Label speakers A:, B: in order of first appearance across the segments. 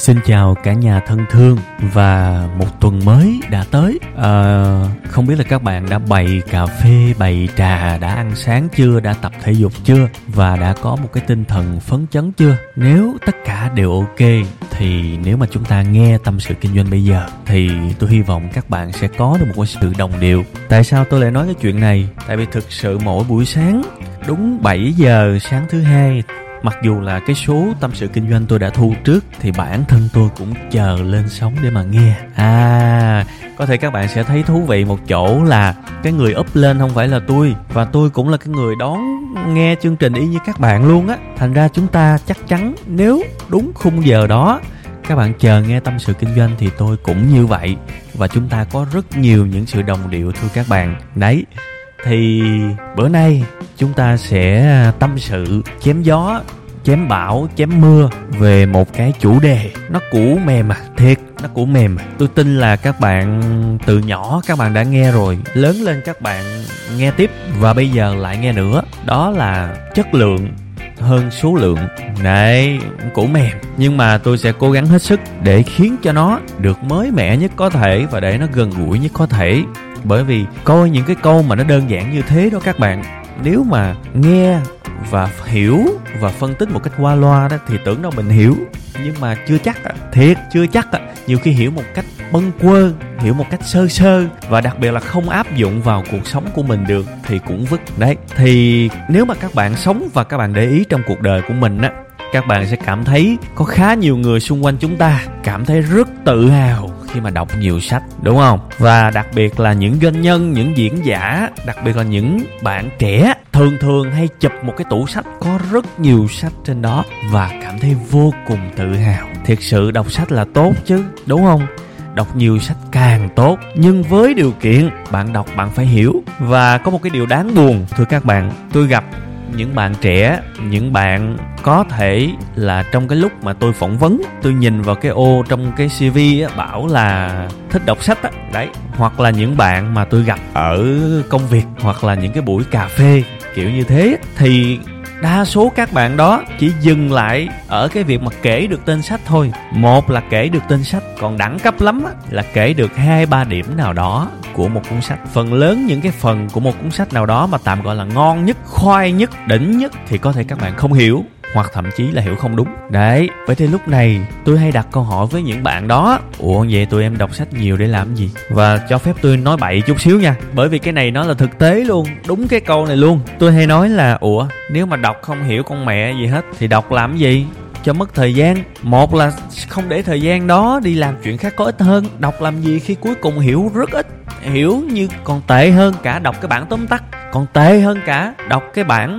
A: Xin chào cả nhà thân thương và một tuần mới đã tới. À, không biết là các bạn đã bày cà phê, bày trà, đã ăn sáng chưa, đã tập thể dục chưa và đã có một cái tinh thần phấn chấn chưa? Nếu tất cả đều ok thì nếu mà chúng ta nghe tâm sự kinh doanh bây giờ thì tôi hy vọng các bạn sẽ có được một cái sự đồng điệu. Tại sao tôi lại nói cái chuyện này? Tại vì thực sự mỗi buổi sáng đúng 7 giờ sáng thứ hai Mặc dù là cái số tâm sự kinh doanh tôi đã thu trước thì bản thân tôi cũng chờ lên sóng để mà nghe. À, có thể các bạn sẽ thấy thú vị một chỗ là cái người up lên không phải là tôi và tôi cũng là cái người đón nghe chương trình y như các bạn luôn á. Thành ra chúng ta chắc chắn nếu đúng khung giờ đó các bạn chờ nghe tâm sự kinh doanh thì tôi cũng như vậy và chúng ta có rất nhiều những sự đồng điệu thưa các bạn. Đấy, thì bữa nay chúng ta sẽ tâm sự chém gió, chém bão, chém mưa về một cái chủ đề nó cũ mềm à thiệt, nó cũ mềm à. tôi tin là các bạn từ nhỏ các bạn đã nghe rồi, lớn lên các bạn nghe tiếp và bây giờ lại nghe nữa. Đó là chất lượng hơn số lượng. Đấy cũ mềm. Nhưng mà tôi sẽ cố gắng hết sức để khiến cho nó được mới mẻ nhất có thể và để nó gần gũi nhất có thể bởi vì coi những cái câu mà nó đơn giản như thế đó các bạn, nếu mà nghe và hiểu và phân tích một cách qua loa đó thì tưởng đâu mình hiểu nhưng mà chưa chắc à. thiệt chưa chắc à. nhiều khi hiểu một cách bâng quơ, hiểu một cách sơ sơ và đặc biệt là không áp dụng vào cuộc sống của mình được thì cũng vứt đấy, thì nếu mà các bạn sống và các bạn để ý trong cuộc đời của mình á, các bạn sẽ cảm thấy có khá nhiều người xung quanh chúng ta cảm thấy rất tự hào khi mà đọc nhiều sách, đúng không? Và đặc biệt là những doanh nhân, những diễn giả, đặc biệt là những bạn trẻ, thường thường hay chụp một cái tủ sách có rất nhiều sách trên đó và cảm thấy vô cùng tự hào. Thiệt sự đọc sách là tốt chứ, đúng không? Đọc nhiều sách càng tốt, nhưng với điều kiện bạn đọc bạn phải hiểu. Và có một cái điều đáng buồn, thưa các bạn, tôi gặp những bạn trẻ, những bạn có thể là trong cái lúc mà tôi phỏng vấn, tôi nhìn vào cái ô trong cái cv á, bảo là thích đọc sách á. Đấy, hoặc là những bạn mà tôi gặp ở công việc, hoặc là những cái buổi cà phê, kiểu như thế thì đa số các bạn đó chỉ dừng lại ở cái việc mà kể được tên sách thôi. Một là kể được tên sách còn đẳng cấp lắm á, là kể được hai ba điểm nào đó của một cuốn sách. Phần lớn những cái phần của một cuốn sách nào đó mà tạm gọi là ngon nhất khoai nhất đỉnh nhất thì có thể các bạn không hiểu hoặc thậm chí là hiểu không đúng. Đấy, vậy thì lúc này tôi hay đặt câu hỏi với những bạn đó. Ủa, vậy tụi em đọc sách nhiều để làm gì? Và cho phép tôi nói bậy chút xíu nha, bởi vì cái này nó là thực tế luôn, đúng cái câu này luôn. Tôi hay nói là, ủa, nếu mà đọc không hiểu con mẹ gì hết thì đọc làm gì? Cho mất thời gian. Một là không để thời gian đó đi làm chuyện khác có ích hơn. Đọc làm gì khi cuối cùng hiểu rất ít, hiểu như còn tệ hơn cả đọc cái bản tóm tắt. Còn tệ hơn cả đọc cái bản,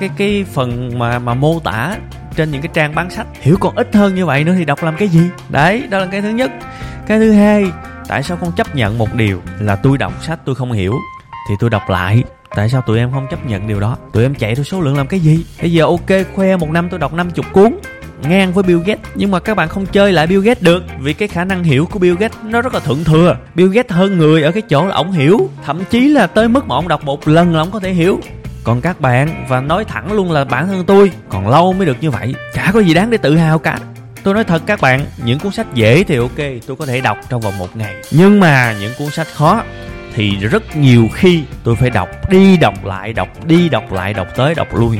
A: cái cái phần mà mà mô tả trên những cái trang bán sách. Hiểu còn ít hơn như vậy nữa thì đọc làm cái gì? Đấy, đó là cái thứ nhất. Cái thứ hai, tại sao không chấp nhận một điều là tôi đọc sách tôi không hiểu? Thì tôi đọc lại. Tại sao tụi em không chấp nhận điều đó? Tụi em chạy theo số lượng làm cái gì? Bây giờ ok, khoe một năm tôi đọc 50 cuốn ngang với Bill Gates. Nhưng mà các bạn không chơi lại Bill Gates được, vì cái khả năng hiểu của Bill Gates nó rất là thượng thừa. Bill Gates hơn người ở cái chỗ là ổng hiểu, thậm chí là tới mức mà ổng đọc một lần là ổng có thể hiểu. Còn các bạn, và nói thẳng luôn là bản thân tôi, còn lâu mới được như vậy, chả có gì đáng để tự hào cả. Tôi nói thật các bạn, những cuốn sách dễ thì ok, tôi có thể đọc trong vòng một ngày. Nhưng mà những cuốn sách khó thì rất nhiều khi tôi phải đọc đi đọc lại, đọc đi đọc lại, đọc tới đọc lui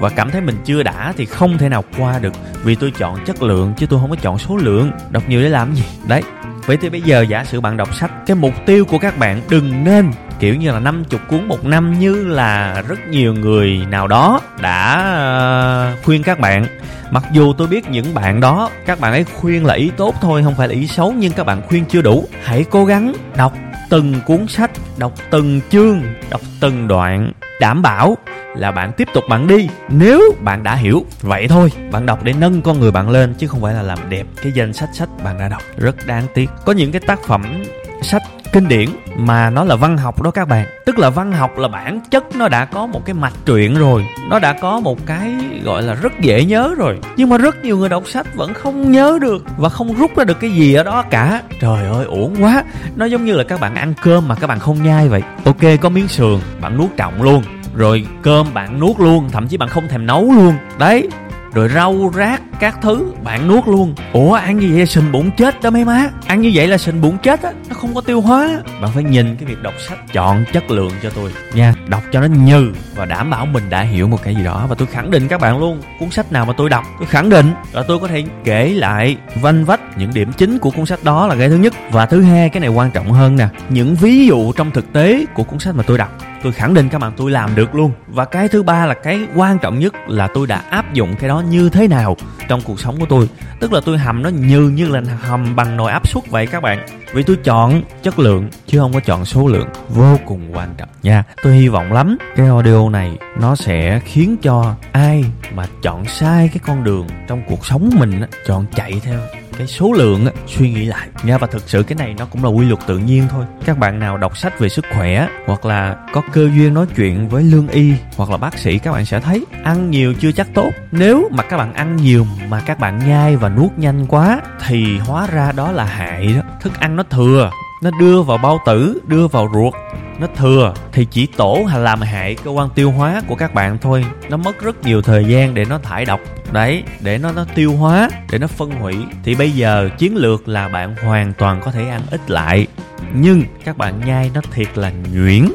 A: và cảm thấy mình chưa đã thì không thể nào qua được vì tôi chọn chất lượng chứ tôi không có chọn số lượng. Đọc nhiều để làm gì? Đấy. Vậy thì bây giờ giả sử bạn đọc sách, cái mục tiêu của các bạn đừng nên, kiểu như là 50 cuốn một năm như là rất nhiều người nào đó đã ờ, khuyên các bạn. Mặc dù tôi biết những bạn đó, các bạn ấy khuyên là ý tốt thôi, không phải là ý xấu, nhưng các bạn khuyên chưa đủ. Hãy cố gắng đọc từng cuốn sách, đọc từng chương, đọc từng đoạn, đảm bảo là bạn tiếp tục bạn đi. Nếu bạn đã hiểu vậy thôi, bạn đọc để nâng con người bạn lên, chứ không phải là làm đẹp cái danh sách sách bạn đã đọc. Rất đáng tiếc. Có những cái tác phẩm sách kinh điển mà nó là văn học đó các bạn. Tức là văn học là bản chất nó đã có một cái mạch truyện rồi. Nó đã có một cái, gọi là, rất dễ nhớ rồi. Nhưng mà rất nhiều người đọc sách vẫn không nhớ được và không rút ra được cái gì ở đó cả. Trời ơi, uổng quá. Nó giống như là các bạn ăn cơm mà các bạn không nhai vậy. Ok, có miếng sườn, bạn nuốt trọng luôn rồi cơm bạn nuốt luôn, thậm chí bạn không thèm nấu luôn. Đấy. Rồi rau rác các thứ, bạn nuốt luôn. Ủa, ăn như vậy là sình bụng chết đó mấy má. Ăn như vậy là sình bụng chết á, nó không có tiêu hóa. Bạn phải nhìn cái việc đọc sách chọn chất lượng cho tôi. Nha, đọc cho nó như và đảm bảo mình đã hiểu một cái gì đó. Và tôi khẳng định các bạn luôn, cuốn sách nào mà tôi đọc, tôi khẳng định là tôi có thể kể lại, vanh vách những điểm chính của cuốn sách đó là cái thứ nhất. Và thứ hai, cái này quan trọng hơn nè, những ví dụ trong thực tế của cuốn sách mà tôi đọc. Tôi khẳng định các bạn, tôi làm được luôn. Và cái thứ ba là cái quan trọng nhất là tôi đã áp dụng cái đó như thế nào trong cuộc sống của tôi. Tức là tôi hầm nó như như là hầm bằng nồi áp suất vậy các bạn. Vì tôi chọn chất lượng, chứ không có chọn số lượng. Vô cùng quan trọng nha. Tôi hy vọng lắm, cái audio này nó sẽ khiến cho ai mà chọn sai cái con đường trong cuộc sống mình chọn chạy theo cái số lượng á, suy nghĩ lại. Nha và thực sự cái này nó cũng là quy luật tự nhiên thôi. Các bạn nào đọc sách về sức khỏe hoặc là có cơ duyên nói chuyện với lương y hoặc là bác sĩ các bạn sẽ thấy ăn nhiều chưa chắc tốt. Nếu mà các bạn ăn nhiều mà các bạn nhai và nuốt nhanh quá thì hóa ra đó là hại đó. Thức ăn nó thừa nó đưa vào bao tử đưa vào ruột nó thừa thì chỉ tổ hay làm hại cơ quan tiêu hóa của các bạn thôi. Nó mất rất nhiều thời gian để nó thải độc. Đấy, để nó nó tiêu hóa, để nó phân hủy. Thì bây giờ chiến lược là bạn hoàn toàn có thể ăn ít lại. Nhưng các bạn nhai nó thiệt là nhuyễn,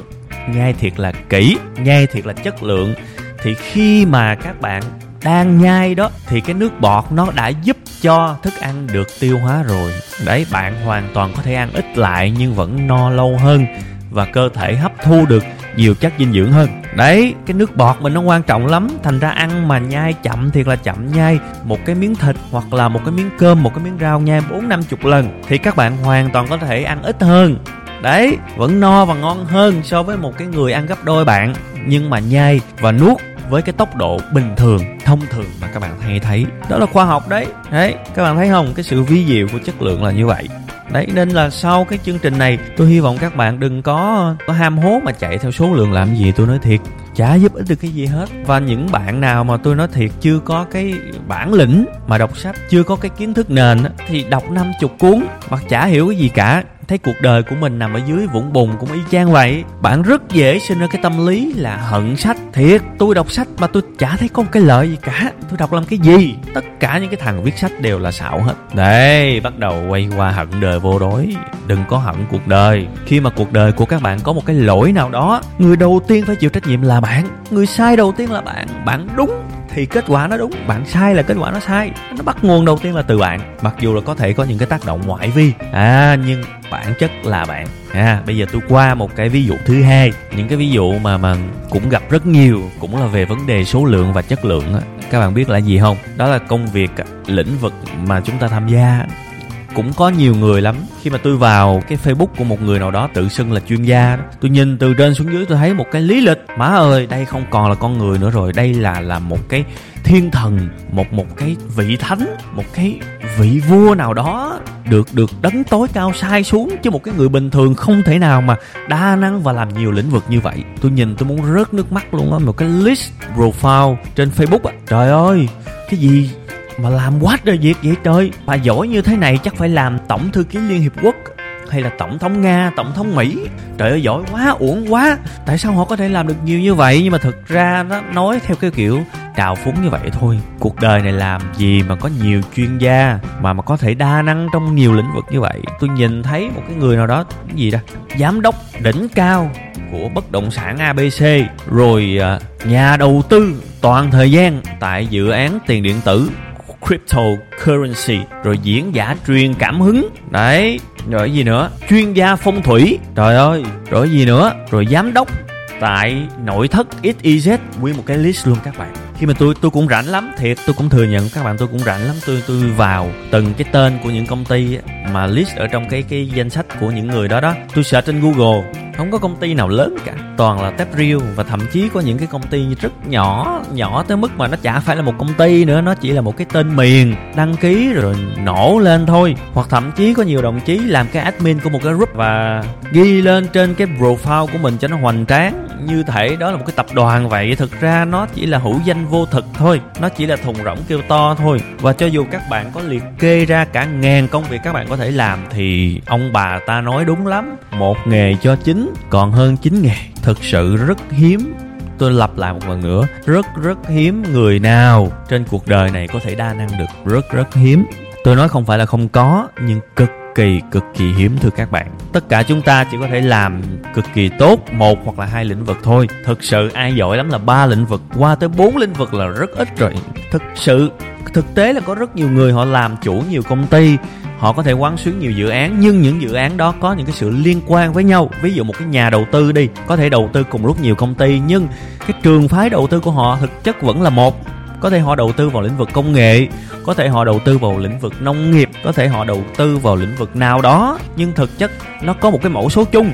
A: nhai thiệt là kỹ, nhai thiệt là chất lượng. Thì khi mà các bạn đang nhai đó, thì cái nước bọt nó đã giúp cho thức ăn được tiêu hóa rồi. Đấy, bạn hoàn toàn có thể ăn ít lại nhưng vẫn no lâu hơn và cơ thể hấp thu được nhiều chất dinh dưỡng hơn. Đấy, cái nước bọt mình nó quan trọng lắm. Thành ra ăn mà nhai chậm thiệt là chậm nhai. Một cái miếng thịt hoặc là một cái miếng cơm, một cái miếng rau nhai bốn năm chục lần thì các bạn hoàn toàn có thể ăn ít hơn. Đấy, vẫn no và ngon hơn so với một cái người ăn gấp đôi bạn. Nhưng mà nhai và nuốt với cái tốc độ bình thường, thông thường mà các bạn hay thấy. Đó là khoa học đấy. Đấy, các bạn thấy không? Cái sự vi diệu của chất lượng là như vậy đấy, nên là sau cái chương trình này, tôi hy vọng các bạn đừng có có ham hố mà chạy theo số lượng làm gì, tôi nói thiệt. Chả giúp ích được cái gì hết. Và những bạn nào mà tôi nói thiệt chưa có cái bản lĩnh mà đọc sách, chưa có cái kiến thức nền thì đọc năm chục cuốn, mà chả hiểu cái gì cả thấy cuộc đời của mình nằm ở dưới vũng bùn cũng y chang vậy? Bạn rất dễ sinh ra cái tâm lý là hận sách. Thiệt, tôi đọc sách mà tôi chả thấy có một cái lợi gì cả. Tôi đọc làm cái gì? Tất cả những cái thằng viết sách đều là xạo hết. Đấy bắt đầu quay qua hận đời vô đối. Đừng có hận cuộc đời. Khi mà cuộc đời của các bạn có một cái lỗi nào đó, người đầu tiên phải chịu trách nhiệm là bạn. Người sai đầu tiên là bạn. Bạn đúng thì kết quả nó đúng. Bạn sai là kết quả nó sai. Nó bắt nguồn đầu tiên là từ bạn. Mặc dù là có thể có những cái tác động ngoại vi. À nhưng bản chất là bạn. À bây giờ tôi qua một cái ví dụ thứ hai. Những cái ví dụ mà mà cũng gặp rất nhiều, cũng là về vấn đề số lượng và chất lượng các bạn biết là gì không? Đó là công việc, lĩnh vực mà chúng ta tham gia cũng có nhiều người lắm. Khi mà tôi vào cái facebook của một người nào đó, tự xưng là chuyên gia đó, tôi nhìn từ trên xuống dưới, tôi thấy một cái lý lịch. Má ơi, đây không còn là con người nữa rồi, đây là là một cái thiên thần, một một cái vị thánh, một cái vị vua nào đó được được đấng tối cao sai xuống. Chứ một cái người bình thường không thể nào mà đa năng và làm nhiều lĩnh vực như vậy. Tôi nhìn, tôi muốn rớt nước mắt luôn á, một cái list profile trên facebook á. Trời ơi, cái gì mà làm quá trời việc vậy trời. Bà giỏi như thế này chắc phải làm tổng thư ký liên hiệp quốc hay là tổng thống nga, tổng thống mỹ. Trời ơi, giỏi quá, uổng quá. Tại sao họ có thể làm được nhiều như vậy? Nhưng mà thực ra nó nói theo cái kiểu trào phúng như vậy thôi. Cuộc đời này làm gì mà có nhiều chuyên gia mà mà có thể đa năng trong nhiều lĩnh vực như vậy? Tôi nhìn thấy một cái người nào đó, cái gì đó giám đốc đỉnh cao của bất động sản abc rồi à, nhà đầu tư toàn thời gian tại dự án tiền điện tử cryptocurrency, rồi diễn giả truyền cảm hứng. Đấy, rồi gì nữa? Chuyên gia phong thủy. Trời ơi, rồi gì nữa? Rồi giám đốc tại nội thất XYZ nguyên một cái list luôn các bạn. Khi mà tôi tôi cũng rảnh lắm, thiệt, tôi cũng thừa nhận, các bạn, tôi cũng rảnh lắm. Tôi tôi vào từng cái tên của những công ty mà list ở trong cái cái danh sách của những người đó đó. Tôi search trên Google không có công ty nào lớn cả. Toàn là tép riêu và thậm chí có những cái công ty rất nhỏ nhỏ tới mức mà nó chả phải là một công ty nữa, nó chỉ là một cái tên miền, đăng ký rồi nổ lên thôi. Hoặc thậm chí có nhiều đồng chí làm cái admin của một cái group và ghi lên trên cái profile của mình cho nó hoành tráng. Như thể đó là một cái tập đoàn vậy. Thực ra nó chỉ là hữu danh vô thực thôi. Nó chỉ là thùng rỗng kêu to thôi. Và cho dù các bạn có liệt kê ra cả ngàn công việc các bạn có thể làm thì ông bà ta nói đúng lắm. Một nghề cho chính còn hơn chín nghề thực sự rất hiếm. Tôi lặp lại một lần nữa. Rất rất hiếm người nào trên cuộc đời này có thể đa năng được. Rất rất hiếm. Tôi nói không phải là không có, nhưng cực kỳ cực kỳ hiếm, thưa các bạn. Tất cả chúng ta chỉ có thể làm cực kỳ tốt một hoặc là hai lĩnh vực thôi. Thực sự ai giỏi lắm là ba lĩnh vực, qua tới bốn lĩnh vực là rất ít rồi. Thực sự, thực tế là có rất nhiều người họ làm chủ nhiều công ty họ có thể quán xuyến nhiều dự án, nhưng những dự án đó có những cái sự liên quan với nhau. Ví dụ một cái nhà đầu tư đi, có thể đầu tư cùng lúc nhiều công ty, nhưng cái trường phái đầu tư của họ thực chất vẫn là một. Có thể họ đầu tư vào lĩnh vực công nghệ, có thể họ đầu tư vào lĩnh vực nông nghiệp, có thể họ đầu tư vào lĩnh vực nào đó, nhưng thực chất nó có một cái mẫu số chung.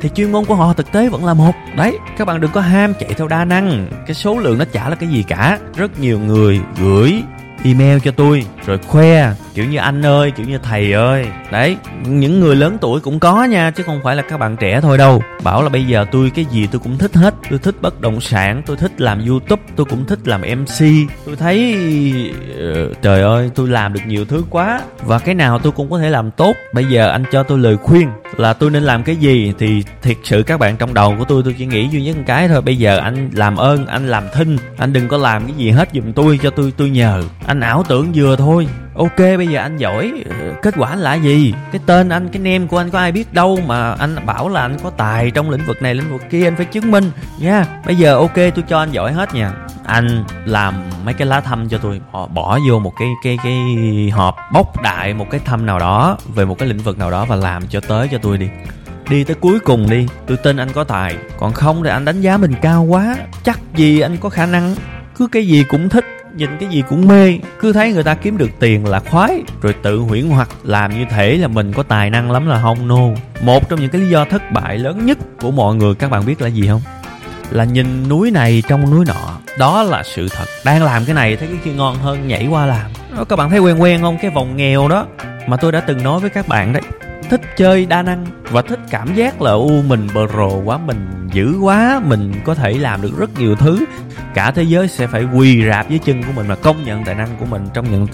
A: Thì chuyên môn của họ thực tế vẫn là một. Đấy, các bạn đừng có ham chạy theo đa năng. Cái số lượng nó chả là cái gì cả. Rất nhiều người gửi email cho tôi, rồi khoe, kiểu như anh ơi, kiểu như thầy ơi. Đấy, những người lớn tuổi cũng có nha, chứ không phải là các bạn trẻ thôi đâu. Bảo là bây giờ tôi cái gì tôi cũng thích hết. Tôi thích bất động sản, tôi thích làm youtube, tôi cũng thích làm mc tôi thấy ờ, trời ơi, tôi làm được nhiều thứ quá. Và cái nào tôi cũng có thể làm tốt. Bây giờ anh cho tôi lời khuyên là tôi nên làm cái gì thì thiệt sự các bạn trong đầu của tôi tôi chỉ nghĩ duy nhất một cái thôi. Bây giờ anh làm ơn, anh làm thinh, anh đừng có làm cái gì hết giùm tôi, cho tôi tôi nhờ anh ảo tưởng vừa thôi. Ok bây giờ anh giỏi. Ờ, kết quả là gì? Cái tên anh cái nem của anh có ai biết đâu mà anh bảo là anh có tài trong lĩnh vực này lĩnh vực kia anh phải chứng minh. Nha yeah. bây giờ ok tôi cho anh giỏi hết nha. Anh làm mấy cái lá thăm cho tôi. Bỏ, bỏ vô một cái cái cái hộp bốc đại một cái thăm nào đó về một cái lĩnh vực nào đó và làm cho tới cho tôi đi. Đi tới cuối cùng đi. Tôi tin anh có tài. Còn không thì anh đánh giá mình cao quá. Chắc gì anh có khả năng. Cứ cái gì cũng thích nhìn cái gì cũng mê cứ thấy người ta kiếm được tiền là khoái rồi tự huyễn hoặc làm như thể là mình có tài năng lắm là không nô. Một trong những cái lý do thất bại lớn nhất của mọi người các bạn biết là gì không? Là nhìn núi này trong núi nọ đó là sự thật. Đang làm cái này thấy cái kia ngon hơn nhảy qua làm. Đó, các bạn thấy quen quen không? Cái vòng nghèo đó mà tôi đã từng nói với các bạn đấy thích chơi đa năng và thích cảm giác là u mình pro quá, mình dữ quá, mình có thể làm được rất nhiều thứ. Cả thế giới sẽ phải quỳ rạp dưới chân của mình mà công nhận tài năng của mình trong nhận,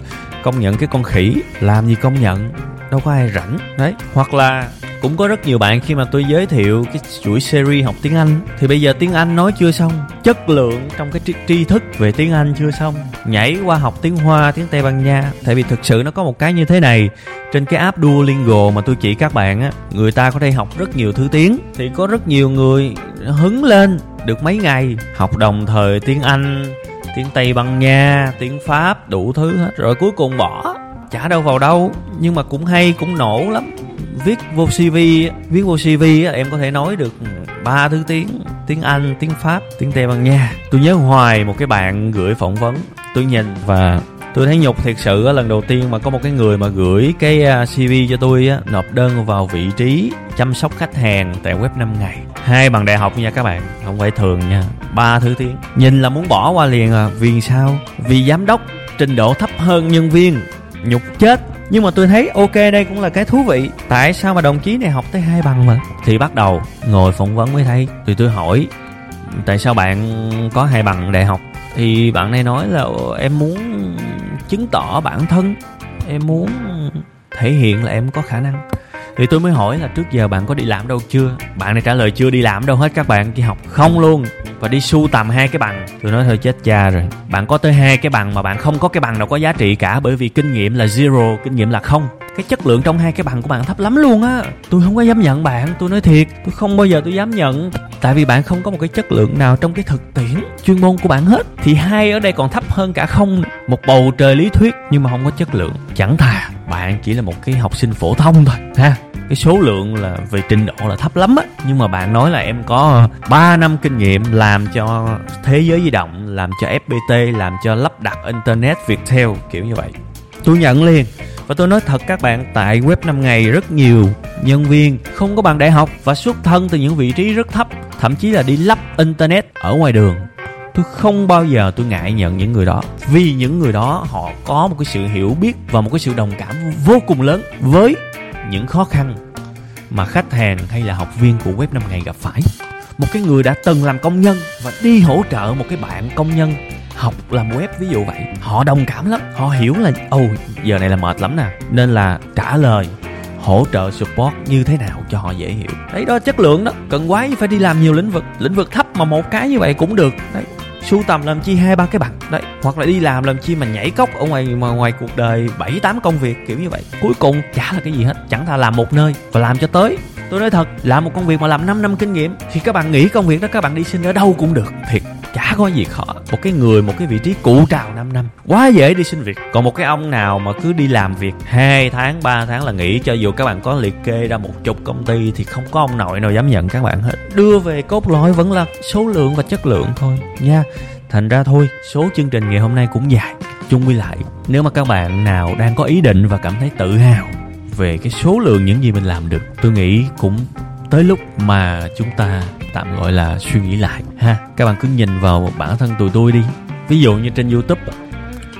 A: công nhận cái con khỉ làm gì công nhận đâu có ai rảnh. Đấy hoặc là cũng có rất nhiều bạn khi mà tôi giới thiệu cái chuỗi series học tiếng Anh. Thì bây giờ tiếng Anh nói chưa xong chất lượng trong cái tri, tri thức về tiếng Anh chưa xong nhảy qua học tiếng Hoa tiếng Tây Ban Nha. Tại vì thực sự nó có một cái như thế này trên cái app Duolingo mà tôi chỉ các bạn á người ta có thể học rất nhiều thứ tiếng. Thì có rất nhiều người hứng lên được mấy ngày học đồng thời tiếng Anh tiếng Tây Ban Nha tiếng Pháp đủ thứ hết. Rồi cuối cùng bỏ chả đâu vào đâu, nhưng mà cũng hay, cũng nổ lắm. Viết vô cv viết vô cv em có thể nói được ba thứ tiếng tiếng anh, tiếng pháp, tiếng tây ban nha. Tôi nhớ hoài một cái bạn gửi phỏng vấn. Tôi nhìn và tôi thấy nhục thiệt sự lần đầu tiên mà có một cái người mà gửi cái à, cv cho tôi á, nộp đơn vào vị trí chăm sóc khách hàng tại web 5 ngày. Hai bằng đại học nha các bạn, không phải thường nha, ba thứ tiếng. Nhìn là muốn bỏ qua liền à vì sao? Vì giám đốc trình độ thấp hơn nhân viên nhục chết. Nhưng mà tôi thấy ok, đây cũng là cái thú vị. Tại sao mà đồng chí này học tới hai bằng mà? Thì bắt đầu, ngồi phỏng vấn với thầy thì tôi hỏi, tại sao bạn có hai bằng đại học? Thì bạn này nói là em muốn chứng tỏ bản thân. Em muốn thể hiện là em có khả năng thì tôi mới hỏi là trước giờ bạn có đi làm đâu chưa? Bạn này trả lời chưa đi làm đâu hết các bạn chỉ học không luôn. Và đi sưu tầm hai cái bằng. Tôi nói thôi chết cha rồi. Bạn có tới hai cái bằng mà bạn không có cái bằng nào có giá trị cả, bởi vì kinh nghiệm là zero, kinh nghiệm là không. Cái chất lượng trong hai cái bằng của bạn thấp lắm luôn á. Tôi không có dám nhận bạn, tôi nói thiệt, tôi không bao giờ tôi dám nhận. Tại vì bạn không có một cái chất lượng nào trong cái thực tiễn chuyên môn của bạn hết. Thì hai ở đây còn thấp hơn cả không. Một bầu trời lý thuyết nhưng mà không có chất lượng. Chẳng thà bạn chỉ là một cái học sinh phổ thông thôi, ha cái số lượng là về trình độ là thấp lắm á. Nhưng mà bạn nói là em có 3 năm kinh nghiệm làm cho thế giới di động, làm cho fpt làm cho lắp đặt internet viettel, kiểu như vậy. Tôi nhận liền. Và tôi nói thật các bạn, tại web 5 ngày rất nhiều nhân viên không có bằng đại học và xuất thân từ những vị trí rất thấp, thậm chí là đi lắp internet ở ngoài đường. Tôi không bao giờ tôi ngại nhận những người đó, vì những người đó họ có một cái sự hiểu biết và một cái sự đồng cảm vô cùng lớn với những khó khăn mà khách hàng hay là học viên của web 5 ngày gặp phải. Một cái người đã từng làm công nhân và đi hỗ trợ một cái bạn công nhân học làm web ví dụ vậy họ đồng cảm lắm. Họ hiểu là ồ oh, giờ này là mệt lắm nè nên là trả lời hỗ trợ support như thế nào cho họ dễ hiểu. Đấy đó chất lượng đó. Cần quái phải đi làm nhiều lĩnh vực lĩnh vực thấp mà một cái như vậy cũng được. Đấy sưu tầm làm chi hai ba cái bằng. Đấy, hoặc là đi làm làm chi mà nhảy cốc ở ngoài, mà ngoài cuộc đời bảy, tám công việc, kiểu như vậy. Cuối cùng chả là cái gì hết, chẳng thà làm một nơi và làm cho tới. Tôi nói thật, làm một công việc mà làm 5 năm kinh nghiệm, thì các bạn nghĩ công việc đó, các bạn đi xin ở đâu cũng được, thiệt chả có gì khó. Một cái người, một cái vị trí cụ trào 5 năm. Quá dễ đi xin việc. Còn một cái ông nào mà cứ đi làm việc hai tháng 3 tháng là nghỉ, cho dù các bạn có liệt kê ra một chục công ty thì không có ông nội nào dám nhận các bạn hết. Đưa về cốt lõi vẫn là số lượng và chất lượng thôi, nha. Thành ra thôi, số chương trình ngày hôm nay cũng dài. Chung quy lại, nếu mà các bạn nào đang có ý định và cảm thấy tự hào về cái số lượng những gì mình làm được, tôi nghĩ cũng tới lúc mà chúng ta tạm gọi là suy nghĩ lại, ha. Các bạn cứ nhìn vào bản thân tụi tôi đi. Ví dụ như trên youtube,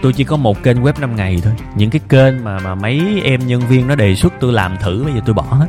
A: tôi chỉ có một kênh web 5 ngày thôi. Những cái kênh mà mà mấy em nhân viên nó đề xuất tôi làm thử, bây giờ tôi bỏ hết.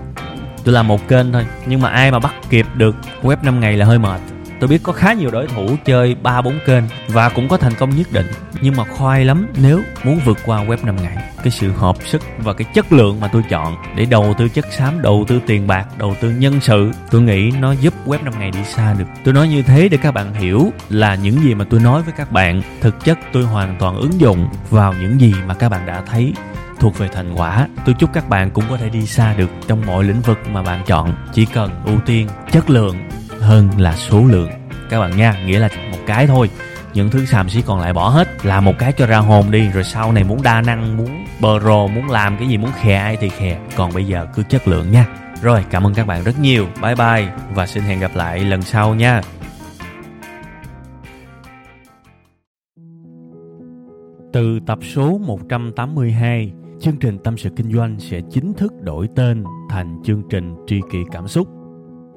A: Tôi làm một kênh thôi, nhưng mà ai mà bắt kịp được web 5 ngày là hơi mệt tôi biết có khá nhiều đối thủ chơi ba bốn kênh và cũng có thành công nhất định. Nhưng mà khoai lắm, nếu muốn vượt qua web 5 ngày cái sự hợp sức và cái chất lượng mà tôi chọn để đầu tư chất xám, đầu tư tiền bạc, đầu tư nhân sự, tôi nghĩ nó giúp web 5 ngày đi xa được. Tôi nói như thế để các bạn hiểu là những gì mà tôi nói với các bạn, thực chất tôi hoàn toàn ứng dụng vào những gì mà các bạn đã thấy thuộc về thành quả. Tôi chúc các bạn cũng có thể đi xa được trong mọi lĩnh vực mà bạn chọn. Chỉ cần ưu tiên chất lượng hơn là số lượng các bạn nha. Nghĩa là một cái thôi. Những thứ xàm xí còn lại bỏ hết. Làm một cái cho ra hồn đi. Rồi sau này muốn đa năng muốn bờ rồ muốn làm cái gì muốn khè ai thì khè. Còn bây giờ cứ chất lượng nha. Rồi cảm ơn các bạn rất nhiều. Bye bye và xin hẹn gặp lại lần sau nha. Từ tập số 182, chương trình Tâm sự Kinh doanh sẽ chính thức đổi tên thành chương trình Tri kỷ Cảm xúc.